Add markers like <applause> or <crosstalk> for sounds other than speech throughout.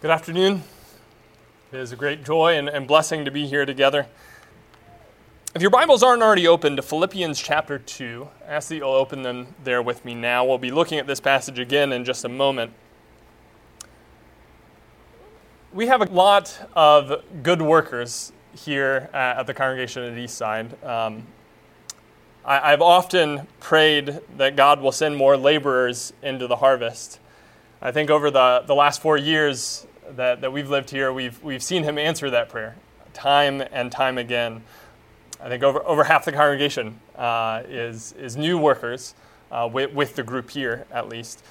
Good afternoon. It is a great joy and, and, blessing to be here together. If your Bibles aren't already open to Philippians chapter 2, I ask that you'll open them there with me now. We'll be looking at this passage again in just a moment. We have a lot of good workers here at, the congregation at Eastside. Um, I, I've often prayed that God will send more laborers into the harvest. I think over the, the last four years, that, that we've lived here, we've, we've seen him answer that prayer time and time again. I think over, over half the congregation uh, is, is new workers uh, with, with the group here, at least.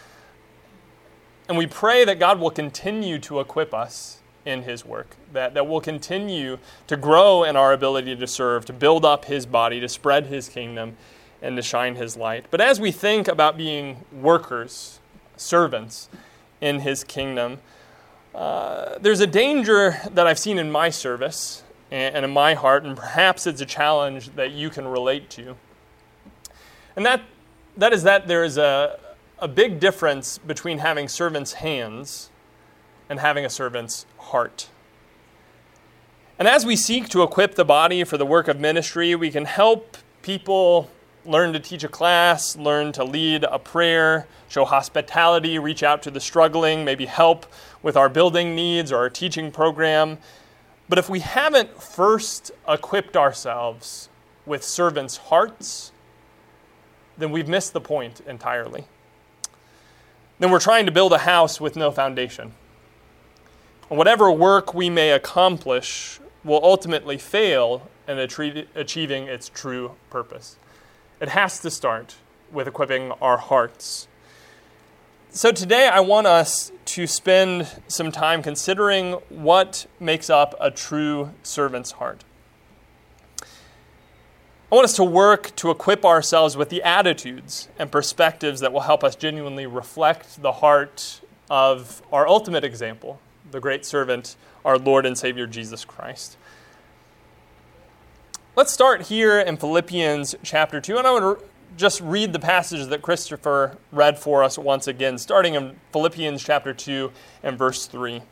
And we pray that God will continue to equip us in his work, that, that we'll continue to grow in our ability to serve, to build up his body, to spread his kingdom, and to shine his light. But as we think about being workers, servants in his kingdom, uh, there's a danger that I've seen in my service and, and in my heart, and perhaps it's a challenge that you can relate to. And that, that is that there is a, a big difference between having servants' hands and having a servant's heart. And as we seek to equip the body for the work of ministry, we can help people learn to teach a class, learn to lead a prayer, show hospitality, reach out to the struggling, maybe help with our building needs or our teaching program. But if we haven't first equipped ourselves with servants' hearts, then we've missed the point entirely. Then we're trying to build a house with no foundation. And whatever work we may accomplish will ultimately fail in achieving its true purpose. It has to start with equipping our hearts. So today I want us to spend some time considering what makes up a true servant's heart. I want us to work to equip ourselves with the attitudes and perspectives that will help us genuinely reflect the heart of our ultimate example, the great servant, our Lord and Savior Jesus Christ. Let's start here in Philippians chapter 2, and I to just read the passage that Christopher read for us once again, starting in Philippians chapter 2 and verse 3. It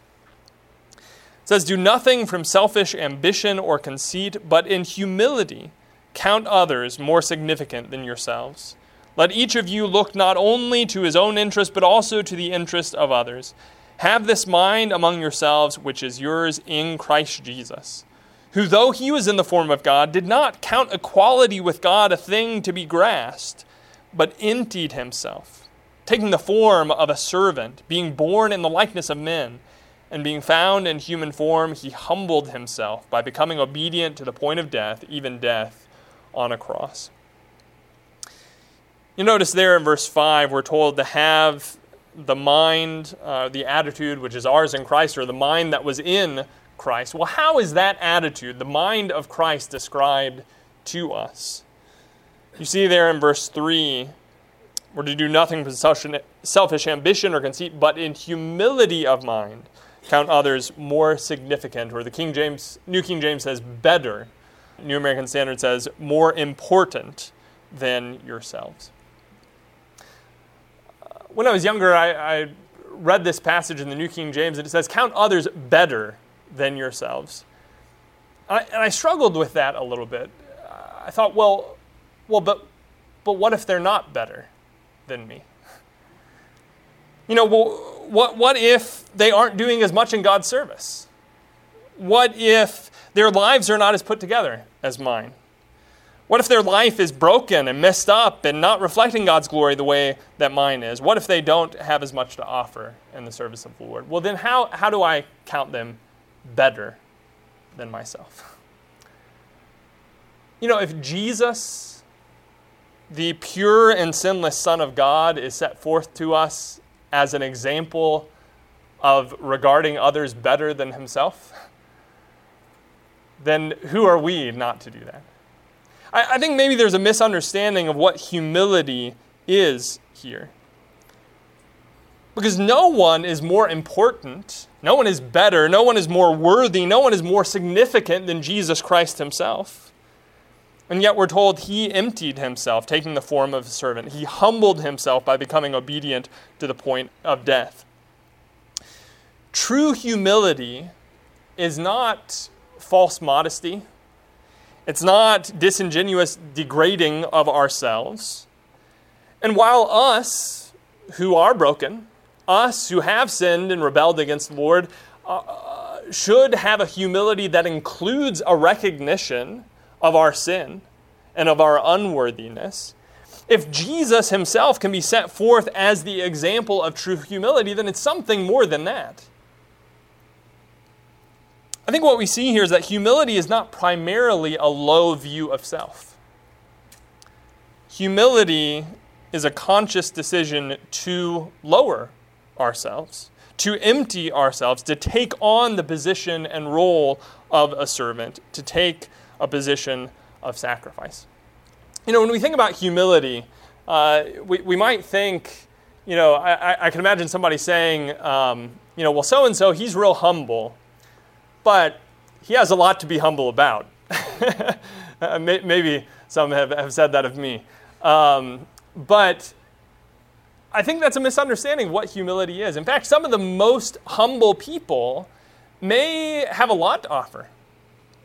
says, Do nothing from selfish ambition or conceit, but in humility count others more significant than yourselves. Let each of you look not only to his own interest, but also to the interest of others. Have this mind among yourselves, which is yours in Christ Jesus who, though he was in the form of God, did not count equality with God a thing to be grasped, but emptied himself, taking the form of a servant, being born in the likeness of men, and being found in human form, he humbled himself by becoming obedient to the point of death, even death on a cross. You notice there in verse 5, we're told to have the mind, uh, the attitude which is ours in Christ, or the mind that was in Christ. Well, how is that attitude, the mind of Christ, described to us? You see there in verse 3 we're to do nothing from selfish ambition or conceit, but in humility of mind count others more significant, or the King James, New King James says better. New American Standard says more important than yourselves. When I was younger, I, I read this passage in the New King James, and it says, Count others better than yourselves. And I, and I struggled with that a little bit. I thought, well, well, but, but what if they're not better than me? You know, well, what, what if they aren't doing as much in God's service? What if their lives are not as put together as mine? What if their life is broken and messed up and not reflecting God's glory the way that mine is? What if they don't have as much to offer in the service of the Lord? Well, then how, how do I count them better than myself. <laughs> You know, if Jesus, the pure and sinless Son of God, is set forth to us as an example of regarding others better than himself, then who are we not to do that? I, I think maybe there's a misunderstanding of what humility is here. Because no one is more important, no one is better, no one is more worthy, no one is more significant than Jesus Christ himself. And yet we're told he emptied himself, taking the form of a servant. He humbled himself by becoming obedient to the point of death. True humility is not false modesty. It's not disingenuous degrading of ourselves. And while us who are broken, us who have sinned and rebelled against the Lord, uh, should have a humility that includes a recognition of our sin and of our unworthiness. If Jesus himself can be set forth as the example of true humility, then it's something more than that. I think what we see here is that humility is not primarily a low view of self. Humility is a conscious decision to lower ourselves, to empty ourselves, to take on the position and role of a servant, to take a position of sacrifice. You know, when we think about humility, uh, we, we might think, you know, I, I can imagine somebody saying, um, you know, well, so and so, he's real humble but he has a lot to be humble about. <laughs> Maybe some have, have said that of me. Um, but I think that's a misunderstanding of what humility is. In fact, some of the most humble people may have a lot to offer,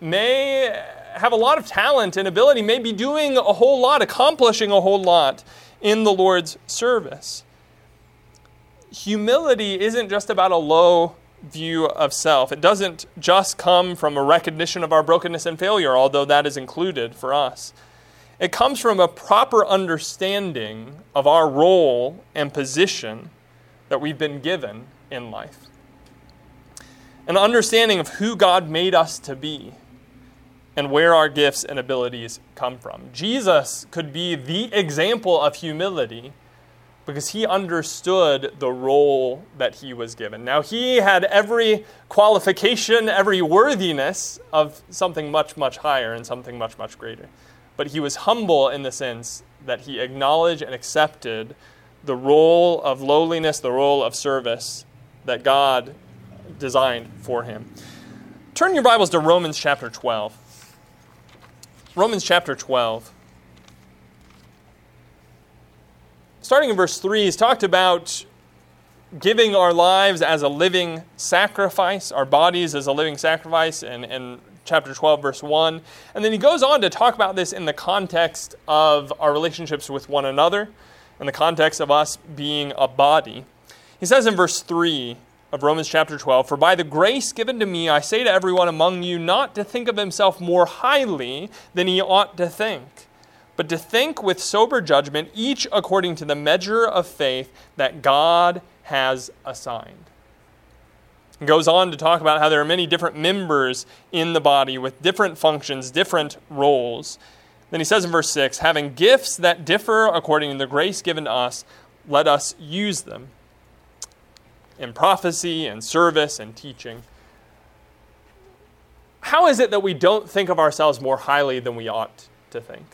may have a lot of talent and ability, may be doing a whole lot, accomplishing a whole lot in the Lord's service. Humility isn't just about a low view of self. It doesn't just come from a recognition of our brokenness and failure, although that is included for us. It comes from a proper understanding of our role and position that we've been given in life. An understanding of who God made us to be and where our gifts and abilities come from. Jesus could be the example of humility because he understood the role that he was given. Now, he had every qualification, every worthiness of something much, much higher and something much, much greater. But he was humble in the sense that he acknowledged and accepted the role of lowliness, the role of service that God designed for him. Turn your Bibles to Romans chapter 12. Romans chapter 12. starting in verse 3, he's talked about giving our lives as a living sacrifice, our bodies as a living sacrifice, and, in chapter 12, verse 1. And then he goes on to talk about this in the context of our relationships with one another, in the context of us being a body. He says in verse 3 of Romans chapter 12, For by the grace given to me, I say to everyone among you not to think of himself more highly than he ought to think but to think with sober judgment, each according to the measure of faith that God has assigned. Goes on to talk about how there are many different members in the body with different functions, different roles. Then he says in verse 6 having gifts that differ according to the grace given to us, let us use them in prophecy and service and teaching. How is it that we don't think of ourselves more highly than we ought to think?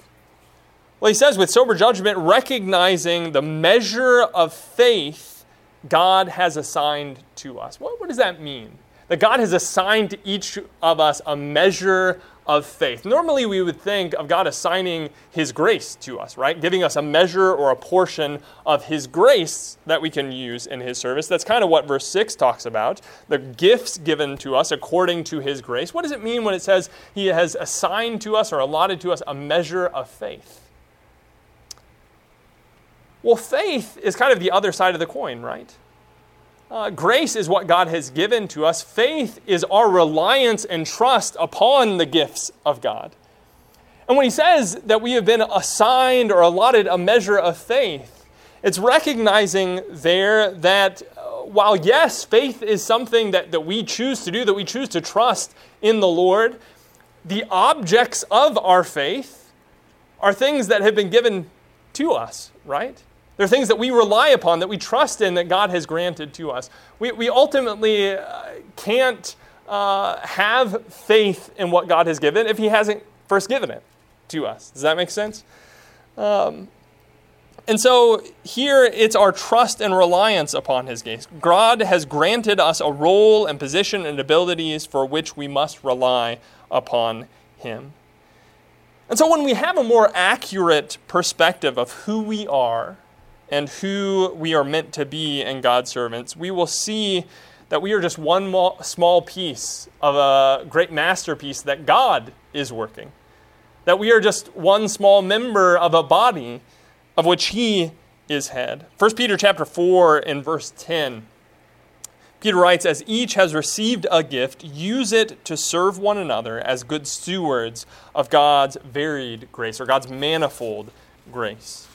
Well, he says, with sober judgment, recognizing the measure of faith God has assigned to us. What, what does that mean? That God has assigned to each of us a measure of faith. Normally, we would think of God assigning His grace to us, right? Giving us a measure or a portion of His grace that we can use in His service. That's kind of what verse 6 talks about the gifts given to us according to His grace. What does it mean when it says He has assigned to us or allotted to us a measure of faith? Well, faith is kind of the other side of the coin, right? Uh, grace is what God has given to us. Faith is our reliance and trust upon the gifts of God. And when he says that we have been assigned or allotted a measure of faith, it's recognizing there that uh, while, yes, faith is something that, that we choose to do, that we choose to trust in the Lord, the objects of our faith are things that have been given to us, right? They're things that we rely upon, that we trust in, that God has granted to us. We, we ultimately uh, can't uh, have faith in what God has given if He hasn't first given it to us. Does that make sense? Um, and so here it's our trust and reliance upon His grace. God has granted us a role and position and abilities for which we must rely upon Him. And so when we have a more accurate perspective of who we are, and who we are meant to be in God's servants, we will see that we are just one small piece of a great masterpiece that God is working. That we are just one small member of a body of which He is head. 1 Peter chapter 4 and verse 10. Peter writes, As each has received a gift, use it to serve one another as good stewards of God's varied grace or God's manifold grace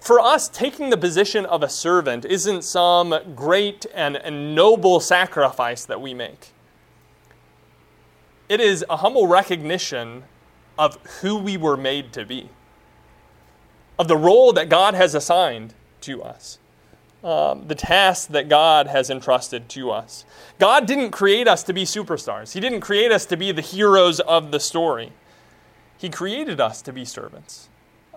for us, taking the position of a servant isn't some great and, and noble sacrifice that we make. It is a humble recognition of who we were made to be, of the role that God has assigned to us, um, the task that God has entrusted to us. God didn't create us to be superstars, He didn't create us to be the heroes of the story. He created us to be servants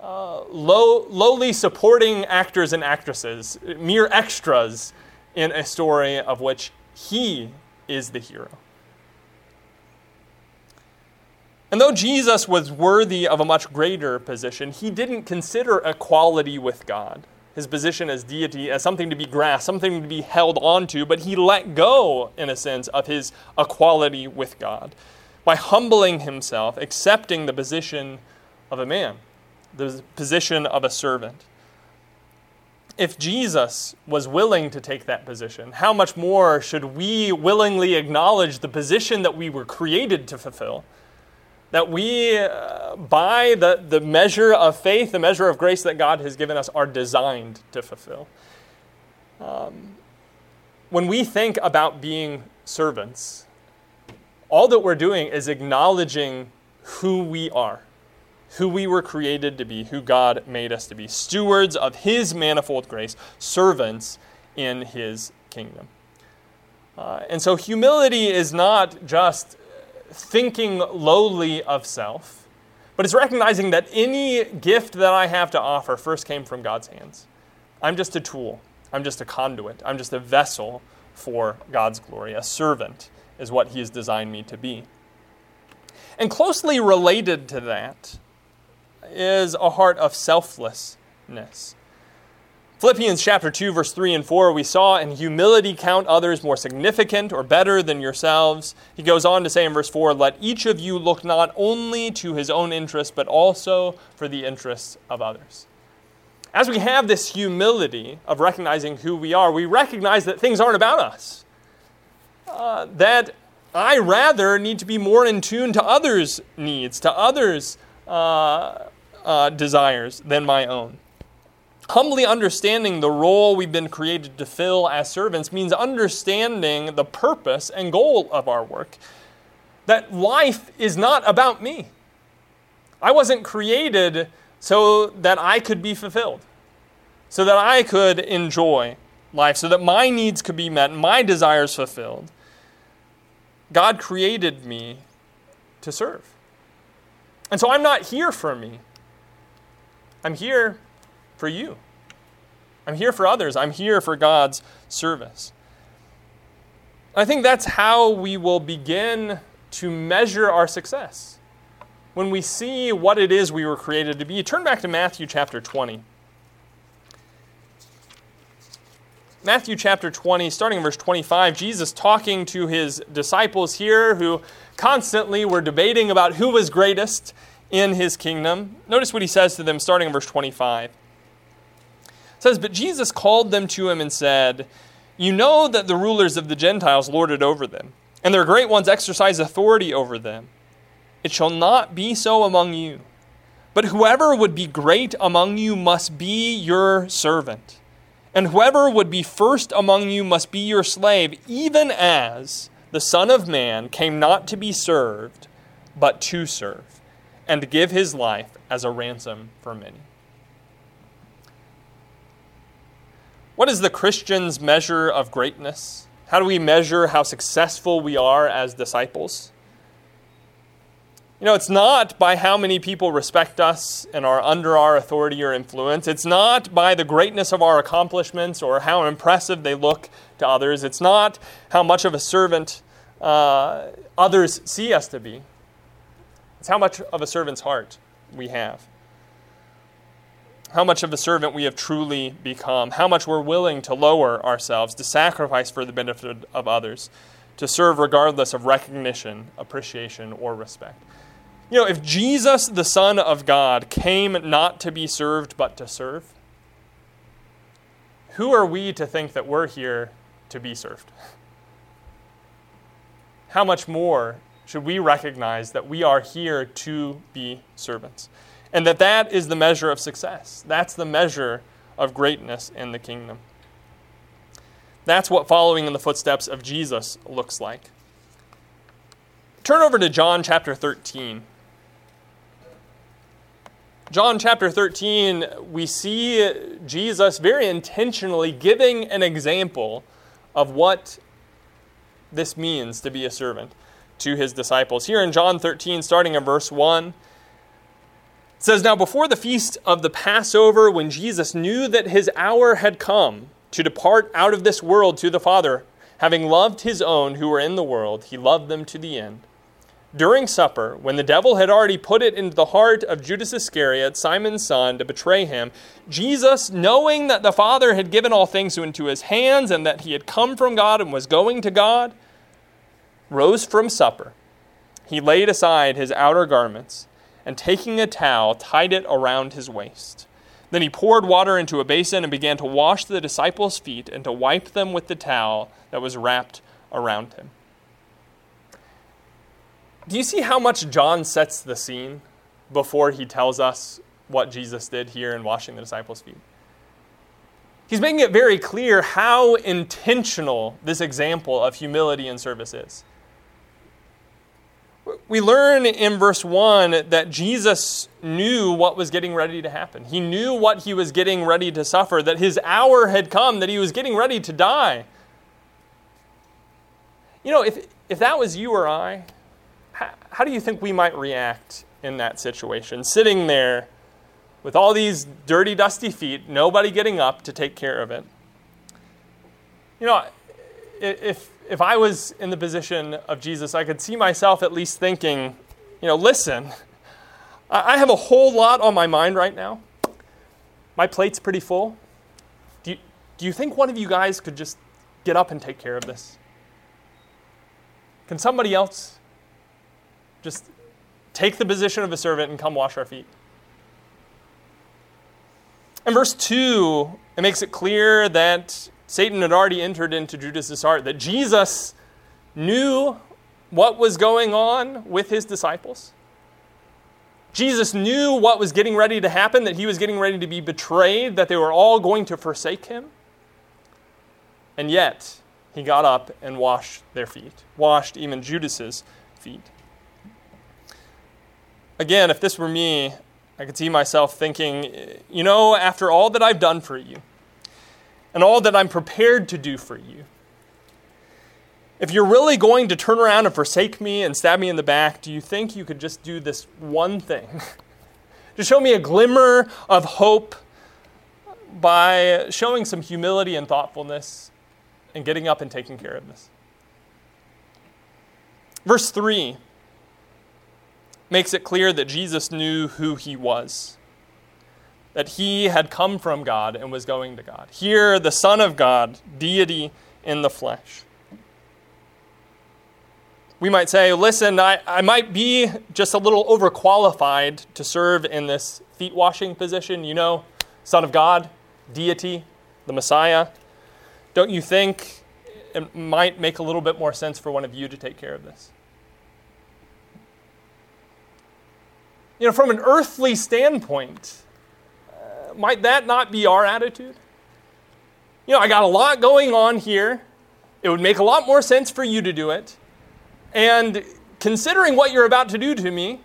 low, lowly supporting actors and actresses, mere extras in a story of which he is the hero. And though Jesus was worthy of a much greater position, he didn't consider equality with God, his position as deity, as something to be grasped, something to be held onto, but he let go, in a sense, of his equality with God by humbling himself, accepting the position of a man the position of a servant. If Jesus was willing to take that position, how much more should we willingly acknowledge the position that we were created to fulfill? That we, uh, by the, the measure of faith, the measure of grace that God has given us, are designed to fulfill. Um, when we think about being servants, all that we're doing is acknowledging who we are who we were created to be, who God made us to be stewards of His manifold grace, servants in His kingdom. Uh, and so humility is not just thinking lowly of self, but it's recognizing that any gift that I have to offer first came from God's hands. I'm just a tool, I'm just a conduit, I'm just a vessel for God's glory. A servant is what He has designed me to be. And closely related to that is a heart of selflessness. Philippians chapter 2 verse 3 and 4 we saw in humility count others more significant or better than yourselves. He goes on to say in verse 4 let each of you look not only to his own interests but also for the interests of others. As we have this humility of recognizing who we are, we recognize that things aren't about us. Uh, that I rather need to be more in tune to others' needs, to others' uh, uh, desires than my own. Humbly understanding the role we've been created to fill as servants means understanding the purpose and goal of our work. That life is not about me. I wasn't created so that I could be fulfilled, so that I could enjoy life, so that my needs could be met, my desires fulfilled. God created me to serve. And so I'm not here for me. I'm here for you. I'm here for others. I'm here for God's service. I think that's how we will begin to measure our success. When we see what it is we were created to be, turn back to Matthew chapter 20. Matthew chapter 20, starting in verse 25, Jesus talking to his disciples here who constantly were debating about who was greatest in his kingdom. Notice what he says to them starting in verse 25. It says, But Jesus called them to him and said, You know that the rulers of the Gentiles lord it over them, and their great ones exercise authority over them. It shall not be so among you. But whoever would be great among you must be your servant. And whoever would be first among you must be your slave, even as the Son of Man came not to be served, but to serve and give his life as a ransom for many. What is the Christian's measure of greatness? How do we measure how successful we are as disciples? You know, it's not by how many people respect us and are under our authority or influence. It's not by the greatness of our accomplishments or how impressive they look to others. It's not how much of a servant uh, others see us to be. It's how much of a servant's heart we have. how much of a servant we have truly become, how much we're willing to lower ourselves, to sacrifice for the benefit of others, to serve regardless of recognition, appreciation, or respect. You know, if Jesus, the Son of God, came not to be served but to serve, who are we to think that we're here to be served? <laughs> How much more should we recognize that we are here to be servants? And that that is the measure of success. That's the measure of greatness in the kingdom. That's what following in the footsteps of Jesus looks like. Turn over to John chapter 13. John chapter 13, we see Jesus very intentionally giving an example of what this means to be a servant to his disciples. Here in John 13, starting in verse 1, it says, Now before the feast of the Passover, when Jesus knew that his hour had come to depart out of this world to the Father, having loved his own who were in the world, he loved them to the end. During supper, when the devil had already put it into the heart of Judas Iscariot, Simon's son, to betray him, Jesus, knowing that the Father had given all things into his hands and that he had come from God and was going to God, rose from supper. He laid aside his outer garments and taking a towel, tied it around his waist. Then he poured water into a basin and began to wash the disciples' feet and to wipe them with the towel that was wrapped around him. Do you see how much John sets the scene before he tells us what Jesus did here in washing the disciples' feet? He's making it very clear how intentional this example of humility and service is. We learn in verse 1 that Jesus knew what was getting ready to happen. He knew what he was getting ready to suffer, that his hour had come, that he was getting ready to die. You know, if, if that was you or I, how do you think we might react in that situation? Sitting there with all these dirty, dusty feet, nobody getting up to take care of it. You know, if, if I was in the position of Jesus, I could see myself at least thinking, you know, listen, I have a whole lot on my mind right now. My plate's pretty full. Do you, do you think one of you guys could just get up and take care of this? Can somebody else just take the position of a servant and come wash our feet. In verse 2, it makes it clear that Satan had already entered into Judas's heart, that Jesus knew what was going on with his disciples. Jesus knew what was getting ready to happen, that he was getting ready to be betrayed, that they were all going to forsake him. And yet, he got up and washed their feet, washed even Judas's feet. Again, if this were me, I could see myself thinking, you know, after all that I've done for you, and all that I'm prepared to do for you, if you're really going to turn around and forsake me and stab me in the back, do you think you could just do this one thing? <laughs> to show me a glimmer of hope by showing some humility and thoughtfulness and getting up and taking care of this. Verse 3 makes it clear that Jesus knew who he was, that he had come from God and was going to God. Here, the Son of God, deity in the flesh. We might say, listen, I, I might be just a little overqualified to serve in this feet washing position. You know, Son of God, deity, the Messiah. Don't you think it might make a little bit more sense for one of you to take care of this? You know, from an earthly standpoint, might that not be our attitude? You know, I got a lot going on here. It would make a lot more sense for you to do it. And considering what you're about to do to me,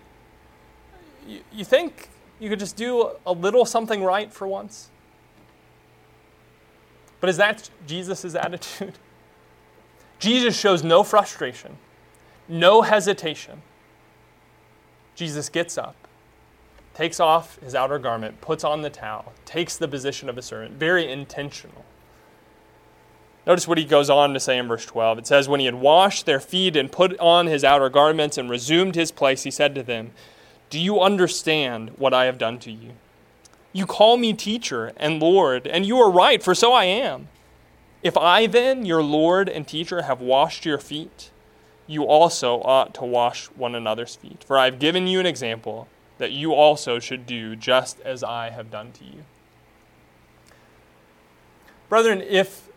you, you think you could just do a little something right for once? But is that Jesus' attitude? <laughs> Jesus shows no frustration, no hesitation. Jesus gets up, takes off his outer garment, puts on the towel, takes the position of a servant. Very intentional. Notice what he goes on to say in verse 12. It says, When he had washed their feet and put on his outer garments and resumed his place, he said to them, Do you understand what I have done to you? You call me teacher and Lord, and you are right, for so I am. If I then, your Lord and teacher, have washed your feet, you also ought to wash one another's feet. For I have given you an example that you also should do just as I have done to you. Brethren, if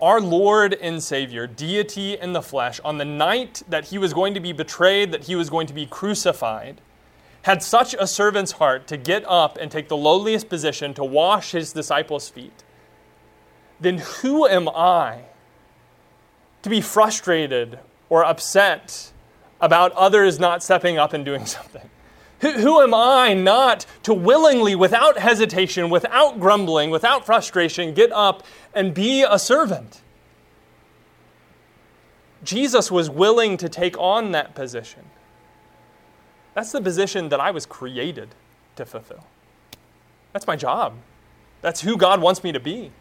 our Lord and Savior, deity in the flesh, on the night that he was going to be betrayed, that he was going to be crucified, had such a servant's heart to get up and take the lowliest position to wash his disciples' feet, then who am I to be frustrated or upset about others not stepping up and doing <laughs> something? Who, am I not to willingly, without hesitation, without grumbling, without frustration, get up and be a servant? Jesus was willing to take on that position. That's the position that I was created to fulfill. That's my job. That's who God wants me to be.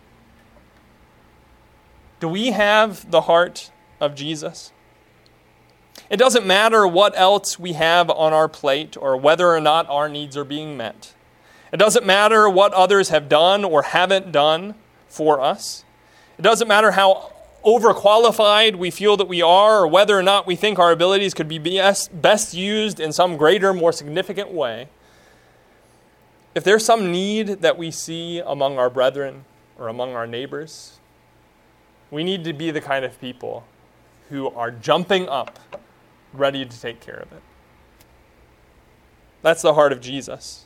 Do we have the heart of Jesus? It doesn't matter what else we have on our plate or whether or not our needs are being met. It doesn't matter what others have done or haven't done for us. It doesn't matter how overqualified we feel that we are or whether or not we think our abilities could be best used in some greater, more significant way. If there's some need that we see among our brethren or among our neighbors, we need to be the kind of people who are jumping up ready to take care of it. That's the heart of Jesus.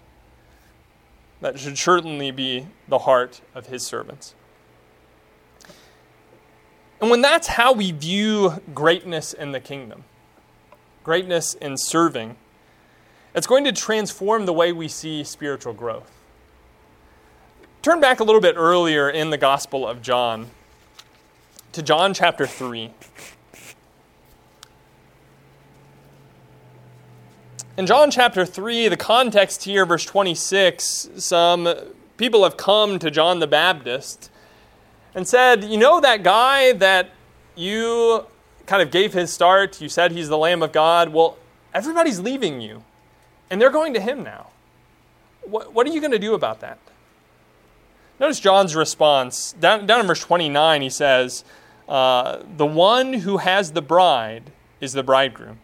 That should certainly be the heart of his servants. And when that's how we view greatness in the kingdom, greatness in serving, it's going to transform the way we see spiritual growth. Turn back a little bit earlier in the Gospel of John to John chapter 3. In John chapter 3, the context here, verse 26, some people have come to John the Baptist and said, You know that guy that you kind of gave his start? You said he's the Lamb of God. Well, everybody's leaving you, and they're going to him now. What, what are you going to do about that? Notice John's response. Down, down in verse 29, he says, uh, The one who has the bride is the bridegroom.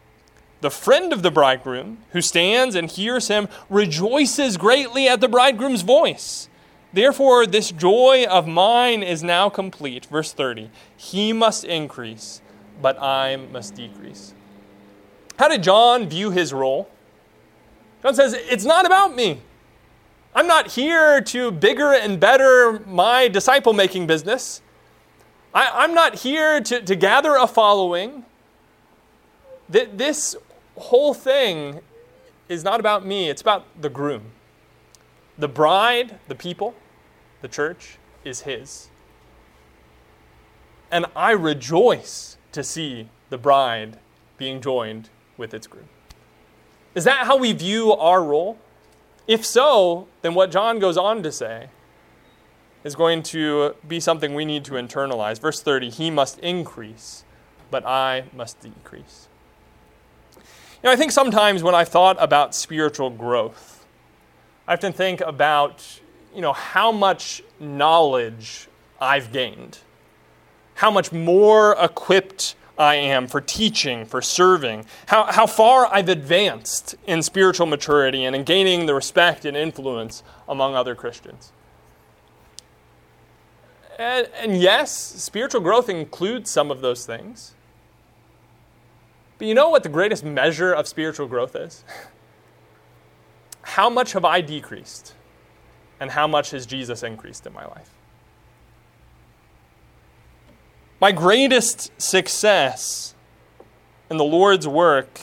The friend of the bridegroom, who stands and hears him, rejoices greatly at the bridegroom's voice. Therefore, this joy of mine is now complete. Verse 30 He must increase, but I must decrease. How did John view his role? John says, It's not about me. I'm not here to bigger and better my disciple making business. I, am not here to, to gather a following. This whole thing is not about me, it's about the groom. The bride, the people, the church, is his. And I rejoice to see the bride being joined with its groom. Is that how we view our role? If so, then what John goes on to say is going to be something we need to internalize. Verse 30 He must increase, but I must decrease. You know, I think sometimes when I've thought about spiritual growth, I often think about, you know, how much knowledge I've gained, how much more equipped I am for teaching, for serving, how, how far I've advanced in spiritual maturity and in gaining the respect and influence among other Christians. And, and yes, spiritual growth includes some of those things. But you know what the greatest measure of spiritual growth is? How much have I decreased? And how much has Jesus increased in my life? My greatest success in the Lord's work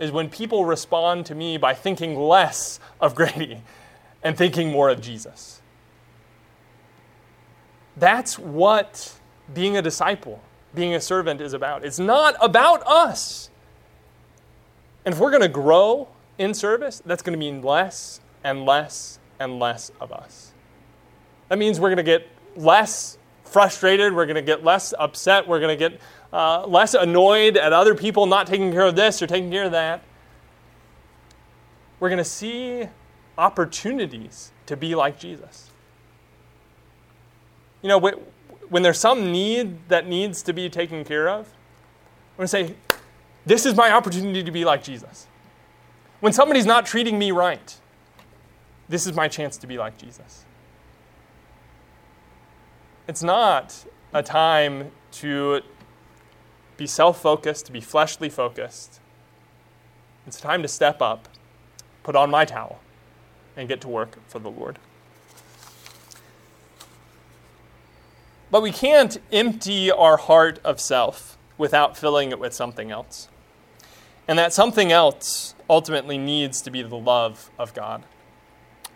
is when people respond to me by thinking less of Grady and thinking more of Jesus. That's what being a disciple, being a servant is about. It's not about us. And if we're going to grow in service, that's going to mean less and less and less of us. That means we're going to get less frustrated, we're going to get less upset, we're going to get uh, less annoyed at other people not taking care of this or taking care of that. We're going to see opportunities to be like Jesus. You know, when there's some need that needs to be taken care of, we're going to say, This is my opportunity to be like Jesus. When somebody's not treating me right, this is my chance to be like Jesus. It's not a time to be self focused, to be fleshly focused. It's time to step up, put on my towel, and get to work for the Lord. But we can't empty our heart of self without filling it with something else. And that something else ultimately needs to be the love of God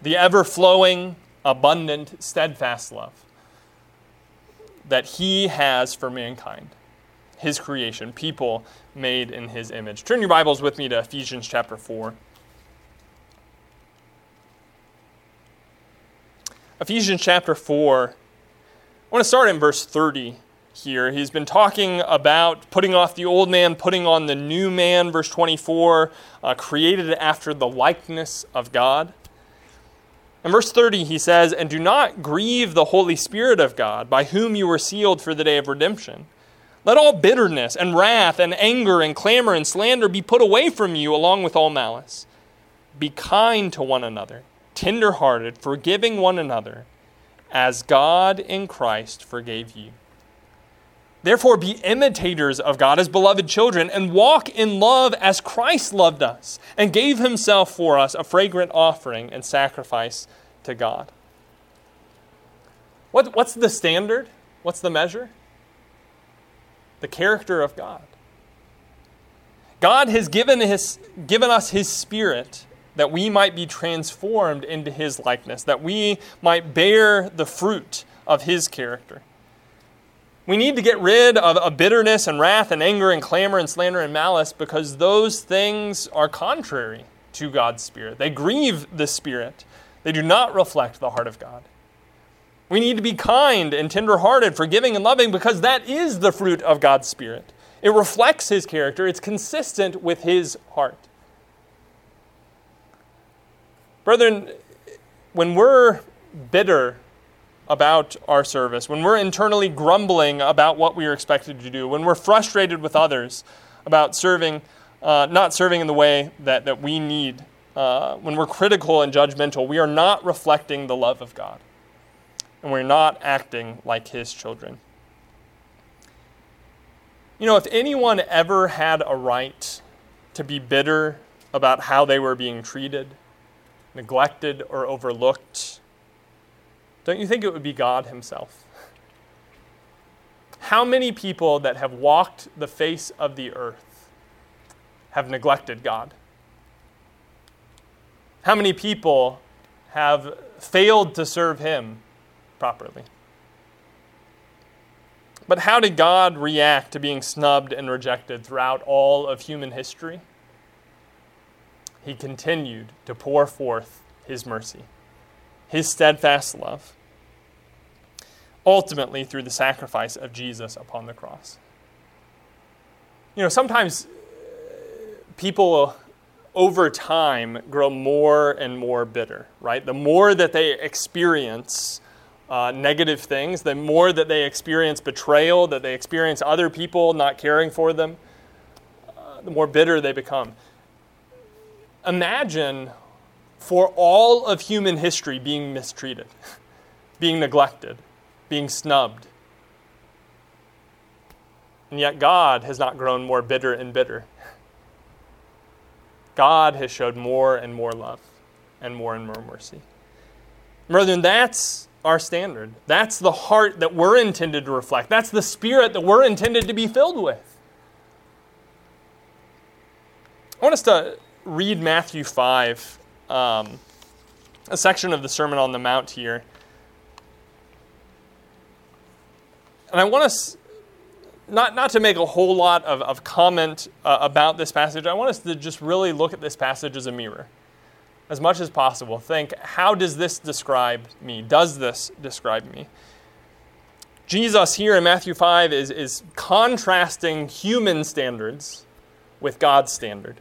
the ever flowing, abundant, steadfast love that He has for mankind, His creation, people made in His image. Turn your Bibles with me to Ephesians chapter 4. Ephesians chapter 4. I want to start in verse 30 here. He's been talking about putting off the old man, putting on the new man, verse 24, uh, created after the likeness of God. In verse 30, he says, And do not grieve the Holy Spirit of God, by whom you were sealed for the day of redemption. Let all bitterness and wrath and anger and clamor and slander be put away from you, along with all malice. Be kind to one another, tender hearted, forgiving one another, as God in Christ forgave you. Therefore, be imitators of God as beloved children, and walk in love as Christ loved us and gave himself for us a fragrant offering and sacrifice to God. What, what's the standard? What's the measure? The character of God. God has given, his, given us His Spirit that we might be transformed into His likeness, that we might bear the fruit of His character. We need to get rid of, bitterness and wrath and anger and clamor and slander and malice because those things are contrary to God's Spirit. They grieve the Spirit, they do not reflect the heart of God. We need to be kind and tenderhearted, forgiving and loving because that is the fruit of God's Spirit. It reflects His character, it's consistent with His heart. Brethren, when we're bitter about our service, when we're internally grumbling about what we are expected to do, when we're frustrated with others about serving, uh, not serving in the way that, that we need, uh, when we're critical and judgmental, we are not reflecting the love of God. And we're not acting like His children. You know, if anyone ever had a right to be bitter about how they were being treated, neglected, or overlooked, don't you think it would be God Himself? How many people that have walked the face of the earth have neglected God? How many people have failed to serve Him properly? But how did God react to being snubbed and rejected throughout all of human history? He continued to pour forth His mercy, His steadfast love ultimately through the sacrifice of Jesus upon the cross. You know, sometimes people over time grow more and more bitter, right? The more that they experience uh, negative things, the more that they experience betrayal, that they experience other people not caring for them, uh, the more bitter they become. Imagine for all of human history being mistreated, <laughs> being neglected, being snubbed. And yet, God has not grown more bitter and bitter. God has showed more and more love and more and more mercy. Brethren, that's our standard. That's the heart that we're intended to reflect. That's the spirit that we're intended to be filled with. I want us to read Matthew 5, um, a section of the Sermon on the Mount here. And I want us not, not to make a whole lot of, of comment uh, about this passage, I want us to just really look at this passage as a mirror. As much as possible, think how does this describe me? Does this describe me? Jesus here in Matthew 5 is, is contrasting human standards with God's standard.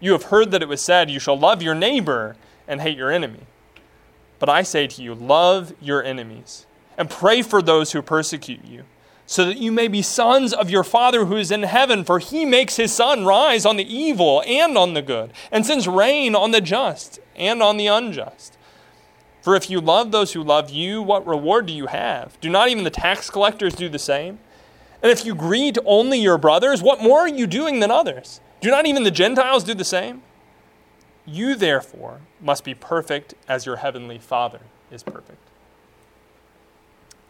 You have heard that it was said, You shall love your neighbor and hate your enemy. But I say to you, love your enemies, and pray for those who persecute you, so that you may be sons of your Father who is in heaven, for he makes his sun rise on the evil and on the good, and sends rain on the just and on the unjust. For if you love those who love you, what reward do you have? Do not even the tax collectors do the same? And if you greet only your brothers, what more are you doing than others? Do not even the Gentiles do the same? You, therefore, must be perfect as your heavenly Father is perfect.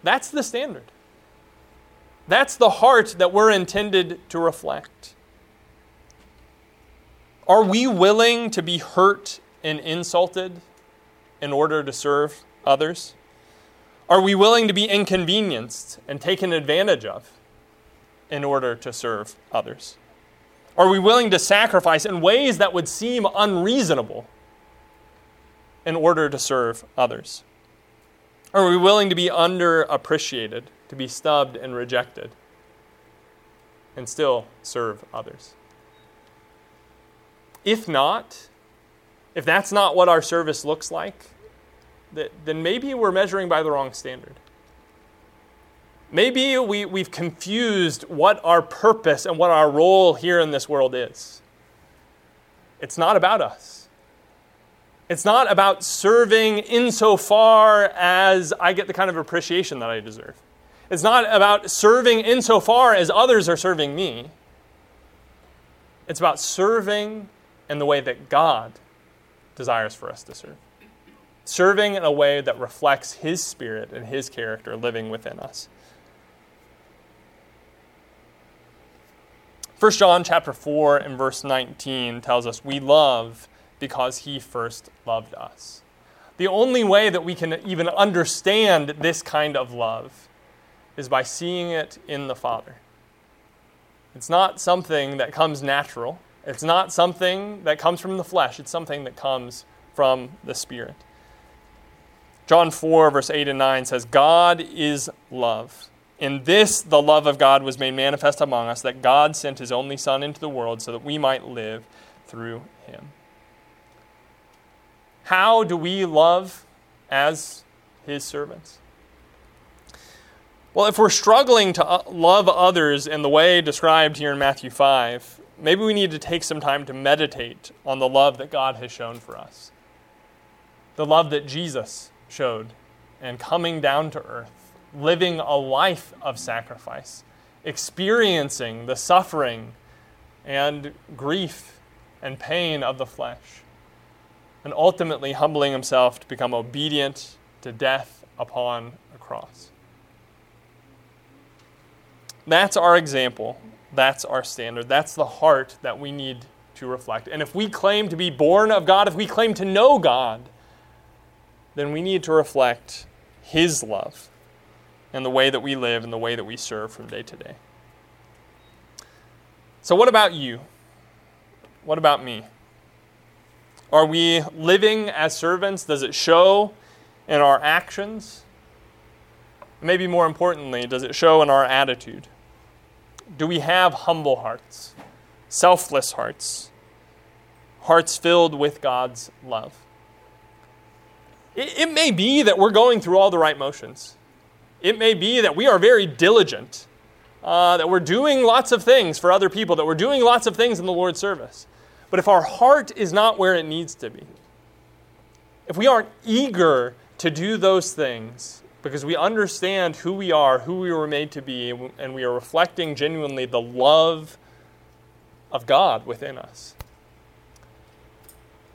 That's the standard. That's the heart that we're intended to reflect. Are we willing to be hurt and insulted in order to serve others? Are we willing to be inconvenienced and taken advantage of in order to serve others? Are we willing to sacrifice in ways that would seem unreasonable in order to serve others? Are we willing to be underappreciated, to be stubbed and rejected, and still serve others? If not, if that's not what our service looks like, then maybe we're measuring by the wrong standard. Maybe we, we've confused what our purpose and what our role here in this world is. It's not about us. It's not about serving insofar as I get the kind of appreciation that I deserve. It's not about serving insofar as others are serving me. It's about serving in the way that God desires for us to serve. Serving in a way that reflects His Spirit and His character living within us. 1 John chapter 4 and verse 19 tells us we love because he first loved us. The only way that we can even understand this kind of love is by seeing it in the Father. It's not something that comes natural. It's not something that comes from the flesh. It's something that comes from the Spirit. John 4, verse 8 and 9 says, God is love. In this, the love of God was made manifest among us, that God sent his only Son into the world so that we might live through him. How do we love as his servants? Well, if we're struggling to uh, love others in the way described here in Matthew 5, maybe we need to take some time to meditate on the love that God has shown for us. The love that Jesus showed and coming down to earth living a life of sacrifice, experiencing the suffering and grief and pain of the flesh, and ultimately humbling himself to become obedient to death upon a cross. That's our example. That's our standard. That's the heart that we need to reflect. And if we claim to be born of God, if we claim to know God, then we need to reflect His love and the way that we live and the way that we serve from day to day. So, what about you? What about me? Are we living as servants? Does it show in our actions? Maybe more importantly, does it show in our attitude? Do we have humble hearts, selfless hearts, hearts filled with God's love? It, it may be that we're going through all the right motions. It may be that we are very diligent, uh, that we're doing lots of things for other people, that we're doing lots of things in the Lord's service. But if our heart is not where it needs to be, if we aren't eager to do those things because we understand who we are, who we were made to be, and we are reflecting genuinely the love of God within us,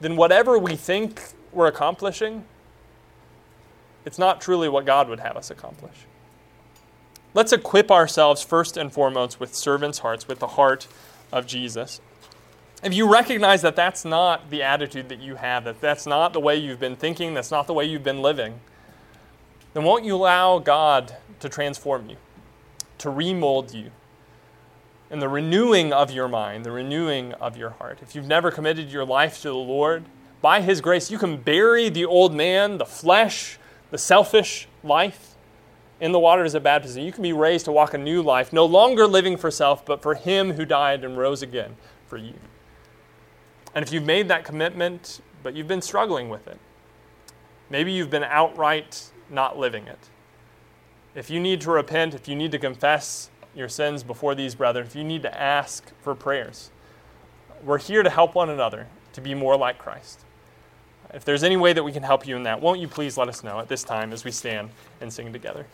then whatever we think we're accomplishing it's not truly what God would have us accomplish. Let's equip ourselves first and foremost with servants' hearts, with the heart of Jesus. If you recognize that that's not the attitude that you have, that that's not the way you've been thinking, that's not the way you've been living, then won't you allow God to transform you, to remold you, in the renewing of your mind, the renewing of your heart? If you've never committed your life to the Lord, by His grace, you can bury the old man, the flesh, the selfish life in the waters of baptism. You can be raised to walk a new life, no longer living for self, but for Him who died and rose again for you. And if you've made that commitment, but you've been struggling with it, maybe you've been outright not living it. If you need to repent, if you need to confess your sins before these brethren, if you need to ask for prayers, we're here to help one another to be more like Christ. If there's any way that we can help you in that, won't you please let us know at this time as we stand and sing together?